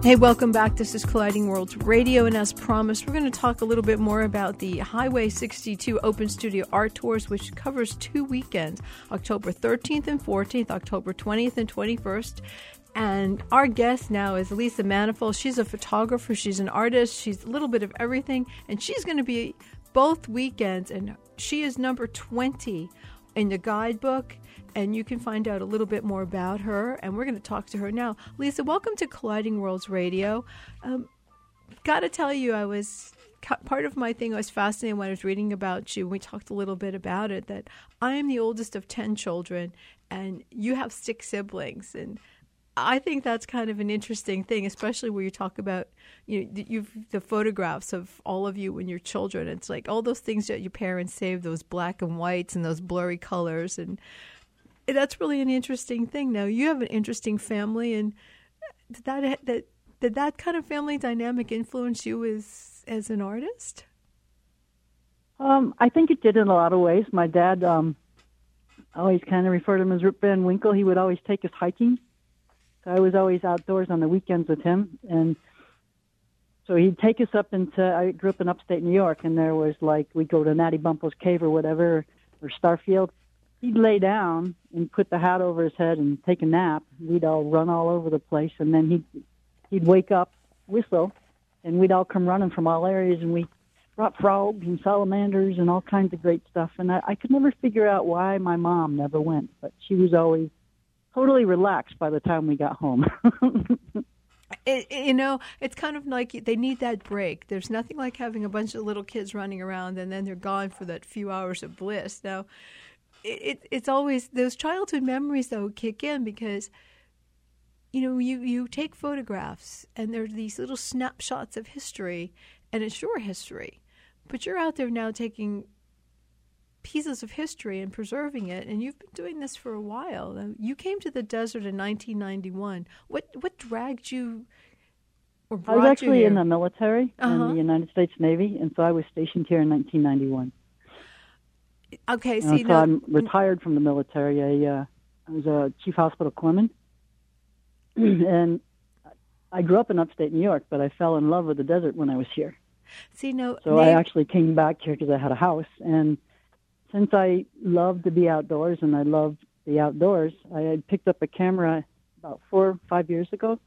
Hey, welcome back. This is Colliding Worlds Radio, and as promised, we're going to talk a little bit more about the Highway 62 Open Studio Art Tours, which covers two weekends October 13th and 14th, October 20th and 21st. And our guest now is Lisa Manifold. She's a photographer, she's an artist, she's a little bit of everything, and she's going to be both weekends, and she is number 20 in the guidebook and you can find out a little bit more about her. And we're going to talk to her now. Lisa, welcome to Colliding Worlds Radio. Um, Got to tell you, I was part of my thing. I was fascinated when I was reading about you. We talked a little bit about it. That I am the oldest of ten children, and you have six siblings, and I think that's kind of an interesting thing, especially where you talk about you know you've the photographs of all of you when you're children. It's like all those things that your parents saved, those black and whites and those blurry colors, and that's really an interesting thing. Now you have an interesting family, and did that that did that kind of family dynamic influence you as as an artist? Um, I think it did in a lot of ways. My dad um, always kind of referred to him as Rip Van Winkle. He would always take us hiking, so I was always outdoors on the weekends with him, and so he'd take us up into. I grew up in upstate New York, and there was like we'd go to Natty Bumppo's cave or whatever, or Starfield, he'd lay down and put the hat over his head and take a nap. We'd all run all over the place, and then he'd he'd wake up, whistle, and we'd all come running from all areas, and we brought frogs and salamanders and all kinds of great stuff. And I, I could never figure out why my mom never went, but she was always totally relaxed by the time we got home. It, you know, it's kind of like they need that break. There's nothing like having a bunch of little kids running around and then they're gone for that few hours of bliss. Now, it, it's always those childhood memories though kick in because you know you you take photographs and there's these little snapshots of history and it's your history but you're out there now taking pieces of history and preserving it and you've been doing this for a while you came to the desert in 1991 what what dragged you or I was actually in the military uh-huh. in the United States Navy and so I was stationed here in 1991 Okay, see, so I'm retired from the military. I, uh, I was a chief hospital corpsman, and I grew up in upstate New York, but I fell in love with the desert when I was here. See, no, so I actually came back here because I had a house, and since I love to be outdoors and I love the outdoors, I had picked up a camera about four, five years ago.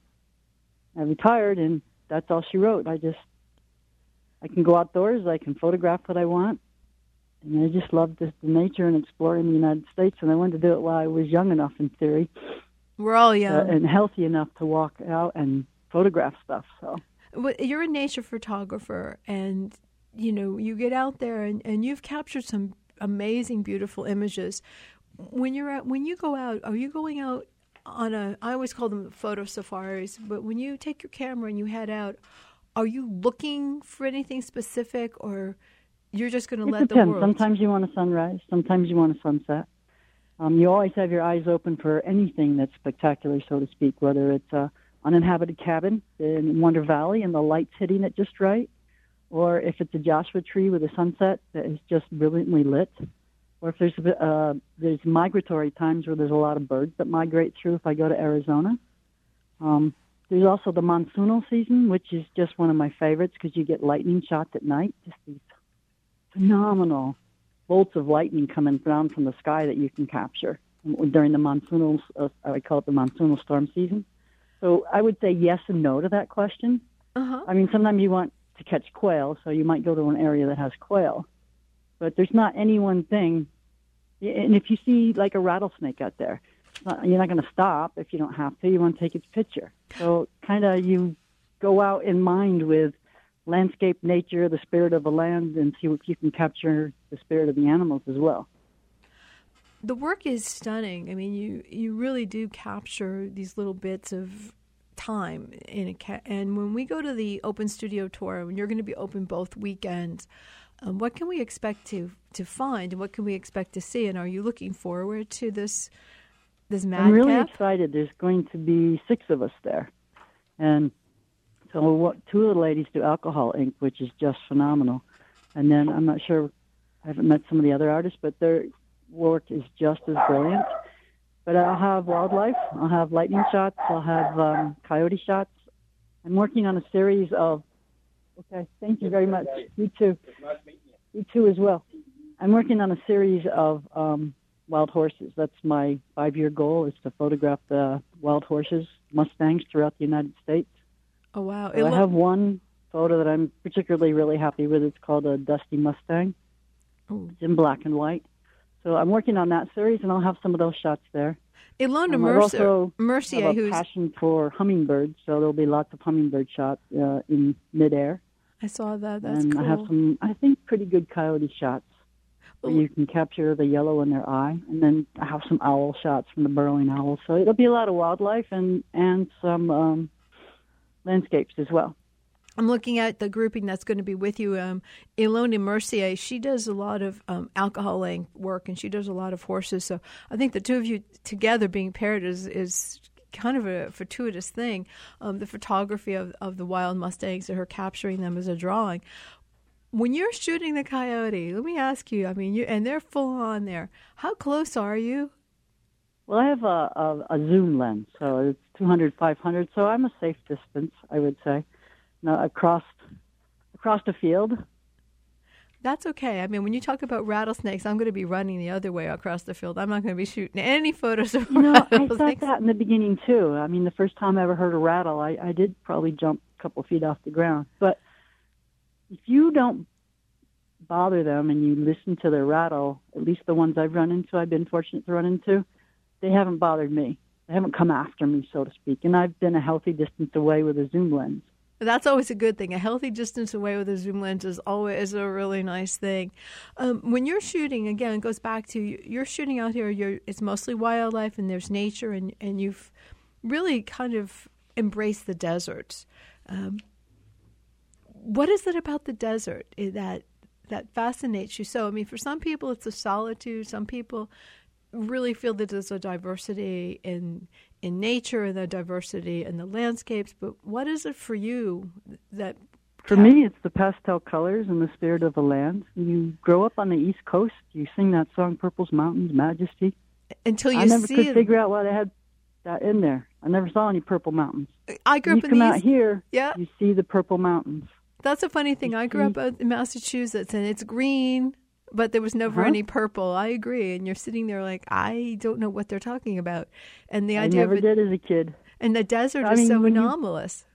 I retired, and that's all she wrote. I just, I can go outdoors, I can photograph what I want, and I just love the, the nature and exploring the United States. And I wanted to do it while I was young enough, in theory. We're all young uh, and healthy enough to walk out and photograph stuff. So you're a nature photographer, and you know you get out there and, and you've captured some amazing, beautiful images. When you're out, when you go out, are you going out on a? I always call them photo safaris, but when you take your camera and you head out, are you looking for anything specific or? You're just going to let depends. the world. Sometimes you want a sunrise. Sometimes you want a sunset. Um, you always have your eyes open for anything that's spectacular, so to speak. Whether it's a uninhabited cabin in Wonder Valley and the lights hitting it just right, or if it's a Joshua tree with a sunset that is just brilliantly lit, or if there's uh, there's migratory times where there's a lot of birds that migrate through. If I go to Arizona, um, there's also the monsoonal season, which is just one of my favorites because you get lightning shots at night, just these phenomenal bolts of lightning coming down from the sky that you can capture during the monsoonal, uh, I call it the monsoonal storm season. So I would say yes and no to that question. Uh-huh. I mean, sometimes you want to catch quail, so you might go to an area that has quail. But there's not any one thing. And if you see like a rattlesnake out there, not, you're not going to stop if you don't have to. You want to take its picture. So kind of you go out in mind with landscape, nature, the spirit of the land, and see if you can capture the spirit of the animals as well. The work is stunning. I mean, you you really do capture these little bits of time in a ca- and when we go to the open studio tour, and you're going to be open both weekends, um, what can we expect to to find, and what can we expect to see? And are you looking forward to this this madcap? I'm really excited. There's going to be six of us there, and so what, two of the ladies do alcohol ink, which is just phenomenal. And then I'm not sure, I haven't met some of the other artists, but their work is just as brilliant. But I'll have wildlife, I'll have lightning shots, I'll have um, coyote shots, I'm working on a series of. Okay, thank you very much. You too. You too as well. I'm working on a series of um, wild horses. That's my five-year goal: is to photograph the wild horses, mustangs throughout the United States. Oh wow! So I have one photo that I'm particularly really happy with. It's called a Dusty Mustang. Oh. It's in black and white. So I'm working on that series, and I'll have some of those shots there. Ilona Um, Mercer, also Mercier, have a who's passion for hummingbirds, so there'll be lots of hummingbird shots uh, in midair. I saw that. That's and cool. I have some, I think, pretty good coyote shots where you can capture the yellow in their eye, and then I have some owl shots from the burrowing owl. So it'll be a lot of wildlife and and some um, landscapes as well. I'm looking at the grouping that's going to be with you. Um, Ilona Mercier, she does a lot of um, alcohol laying work and she does a lot of horses. So I think the two of you together being paired is, is kind of a fortuitous thing. Um, the photography of, of the wild Mustangs and her capturing them as a drawing. When you're shooting the coyote, let me ask you, I mean, you and they're full on there. How close are you? Well, I have a, a, a zoom lens, so it's 200, 500, so I'm a safe distance, I would say. Across across the field, That's okay. I mean, when you talk about rattlesnakes, I'm going to be running the other way across the field. I'm not going to be shooting any photos of you know, I thought rattlesnakes. that in the beginning too. I mean, the first time I ever heard a rattle, I, I did probably jump a couple feet off the ground. But if you don't bother them and you listen to their rattle, at least the ones I've run into, I've been fortunate to run into, they haven't bothered me. They haven't come after me, so to speak. And I've been a healthy distance away with a zoom lens. That's always a good thing. A healthy distance away with a zoom lens is always a really nice thing. Um, when you're shooting, again, it goes back to you're shooting out here. You're, it's mostly wildlife and there's nature, and, and you've really kind of embraced the desert. Um, what is it about the desert eh, that that fascinates you so? I mean, for some people, it's a solitude. Some people really feel that there's a diversity in in nature and the diversity in the landscapes. But what is it for you that For me, it's the pastel colors and the spirit of the land. You grow up on the East Coast, you sing that song, Purple's Mountains, Majesty. until you see it I never could it- figure out why they had that in there. I never saw any purple mountains. I grew When up you in come the out East. here, Yeah. you see the purple mountains. That's a funny thing. I grew up in Massachusetts, and it's green, but there was never Uh-huh. any purple. I agree, and you're sitting there like I don't know what they're talking about, and the I idea never of it, did as a kid. and the desert I is mean, so when anomalous.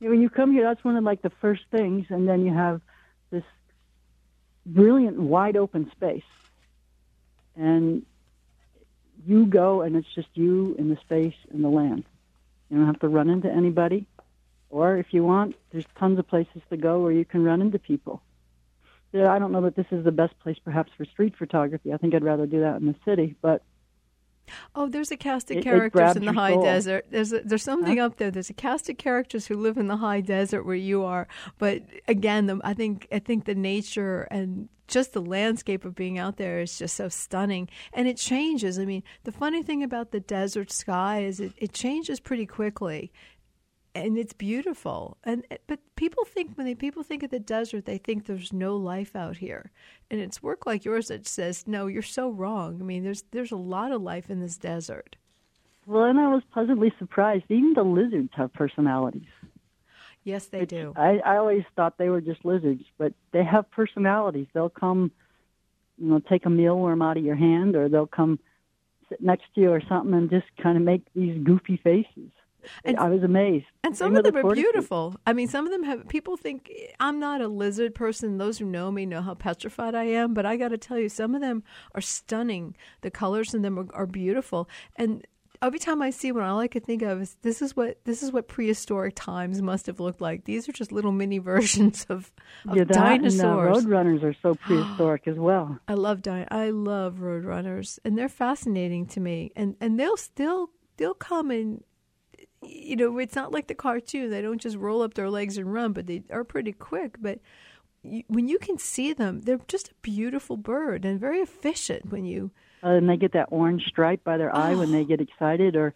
You When you come here, that's one of like the first things, and then you have this brilliant, wide open space, and you go, and it's just you and the space and the land. You don't have to run into anybody, or if you want, there's tons of places to go where you can run into people. I don't know that this is the best place, perhaps, for street photography. I think I'd rather do that in the city, but Oh, there's a cast of It- it characters grabs in the high soul. desert. There's a, there's something uh-huh. up there. There's a cast of characters who live in the high desert where you are. But again, the, I think I think the nature and just the landscape of being out there is just so stunning, and it changes. I mean, the funny thing about the desert sky is it, it changes pretty quickly. And it's beautiful, and eh, but people think when they people think of the desert, they think there's no life out here, and it's work like yours that says no, you're so wrong. I mean, there's there's a lot of life in this desert. well, and I was pleasantly surprised. Even the lizards have personalities. Yes, they do. I, I always thought they were just lizards, but they have personalities. They'll come, you know, take a mealworm out of your hand, or they'll come sit next to you or something and just kind of make these goofy faces. And- I was amazed. And some of them the are beautiful. I mean, some of them have. People think I'm not a lizard person. Those who know me know how petrified I am. But I got to tell you, some of them are stunning. The colors in them are, are beautiful. And every time I see one, all I could think of is this is what this is what prehistoric times must have looked like. These are just little mini versions of, of yeah, that dinosaurs. and uh, roadrunners are so prehistoric as well. I love di- I love roadrunners, and they're fascinating to me. And and they'll still they'll come and you know it's not like the cartoon. They don't just roll up their legs and run, but they are pretty quick. But when you can see them, they're just a beautiful bird and very efficient. When you Uh, and they get that orange stripe by their eye when they get excited, or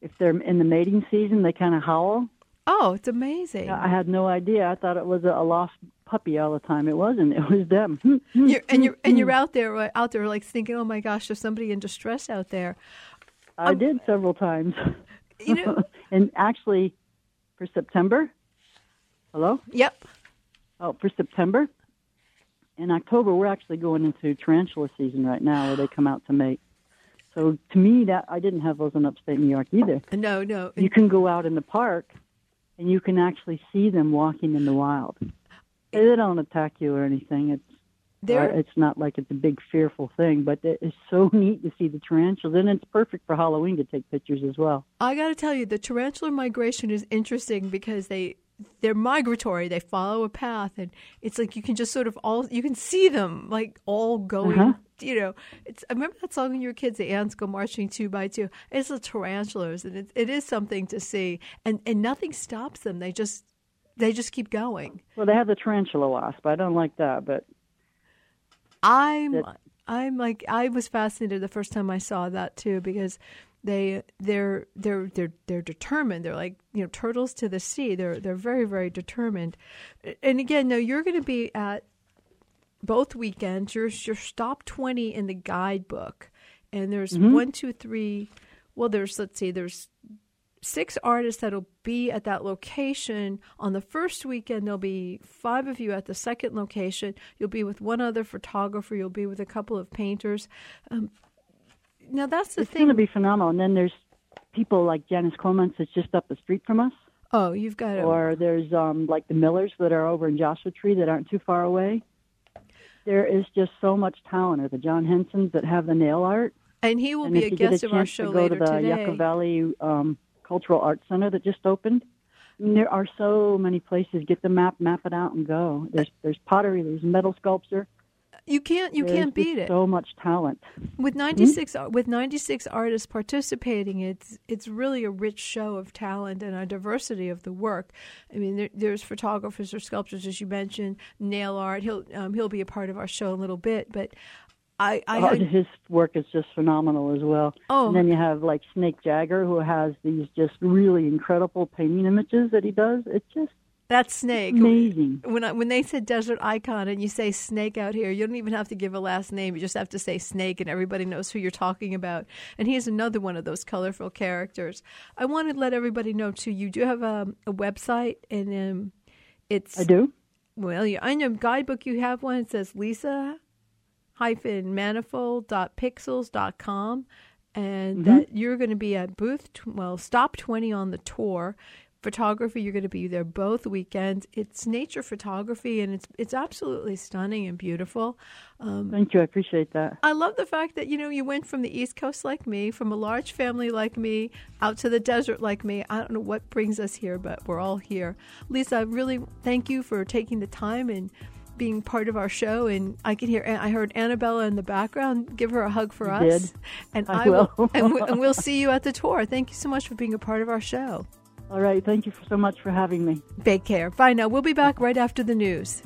if they're in the mating season, they kind of howl. oh, it's amazing. I had no idea. I thought it was a, lost puppy all the time. It wasn't. It was them. You're, and you're and you're out there out there like thinking, oh my gosh, there's somebody in distress out there. I did several times. You know, and actually, for September, Hello? Yep. Oh, for September? In October, we're actually going into tarantula season right now where they come out to mate. So to me, that I didn't have those in upstate New York either. No, no. You can go out in the park and you can actually see them walking in the wild. They don't attack you or anything. It's Uh, it's not like it's a big fearful thing, but it is so neat to see the tarantulas, and it's perfect for Halloween to take pictures as well. I got to tell you, the tarantula migration is interesting because they they're migratory. They follow a path, and it's like you can just sort of all you can see them like all going. Uh-huh. You know, it's. I remember that song when you were kids. The ants go marching two by two. It's the tarantulas, and it, it is something to see, and and nothing stops them. They just they just keep going. Well, they have the tarantula wasp. I don't like that, but I'm That- I'm like I was fascinated the first time I saw that too because they they're they're they're they're determined. They're like you know turtles to the sea. They're they're very very determined. And again, no, you're going to be at both weekends. You're you're stop twenty in the guidebook, and there's mm-hmm. one two three. Well, there's let's see, there's six artists that'll be at that location. On the first weekend there'll be five of you at the second location. You'll be with one other photographer. You'll be with a couple of painters. Um, now that's the it's thing. It's going to be phenomenal. And then there's people like Janice Clements that's just up the street from us, oh you've got to or there's um, like the Millers that are over in Joshua Tree that aren't too far away. There is just so much talent, or the John Hensons that have the nail art. and he will and be a guest a of our show to go later to the today. Yucca Valley um, Cultural Arts Center that just opened, I mean, there are so many places. Get the map, map it out, and go. There's there's pottery, there's metal sculpture. you can't you There's can't beat it So much talent. with 96 with 96 artists participating it's it's really a rich show of talent and a diversity of the work i mean there, there's photographers or sculptors as you mentioned nail art he'll um, he'll be a part of our show in a little bit but i i Oh, had, his work is just phenomenal as well. Oh. And then you have like Snake Jagger, who has these just really incredible painting images that he does. It's just that's snake amazing. when I, when they said desert icon and you say snake out here, you don't even have to give a last name. You just have to say snake, and everybody knows who you're talking about. And he's another one of those colorful characters. I want to let everybody know too. You do have a, a website, and um, it's I do. well, you, on your guidebook you have one. It says Lisa hyphen manifold dot pixels dot and that you're going to be at booth tw- well stop twenty on the tour. Photography, you're going to be there both weekends. It's nature photography, and it's it's absolutely stunning and beautiful. Um, Thank you. I appreciate that. I love the fact that you know you went from the East Coast like me, from a large family like me, out to the desert like me. I don't know what brings us here, but we're all here. Lisa, I really thank you for taking the time and being part of our show. And I can hear I heard Annabella in the background. Give her a hug for You us, did. and I will. and, we, and we'll see you at the tour. Thank you so much for being a part of our show. All right. Thank you so much for having me. Take care. Bye now. We'll be back right after the news.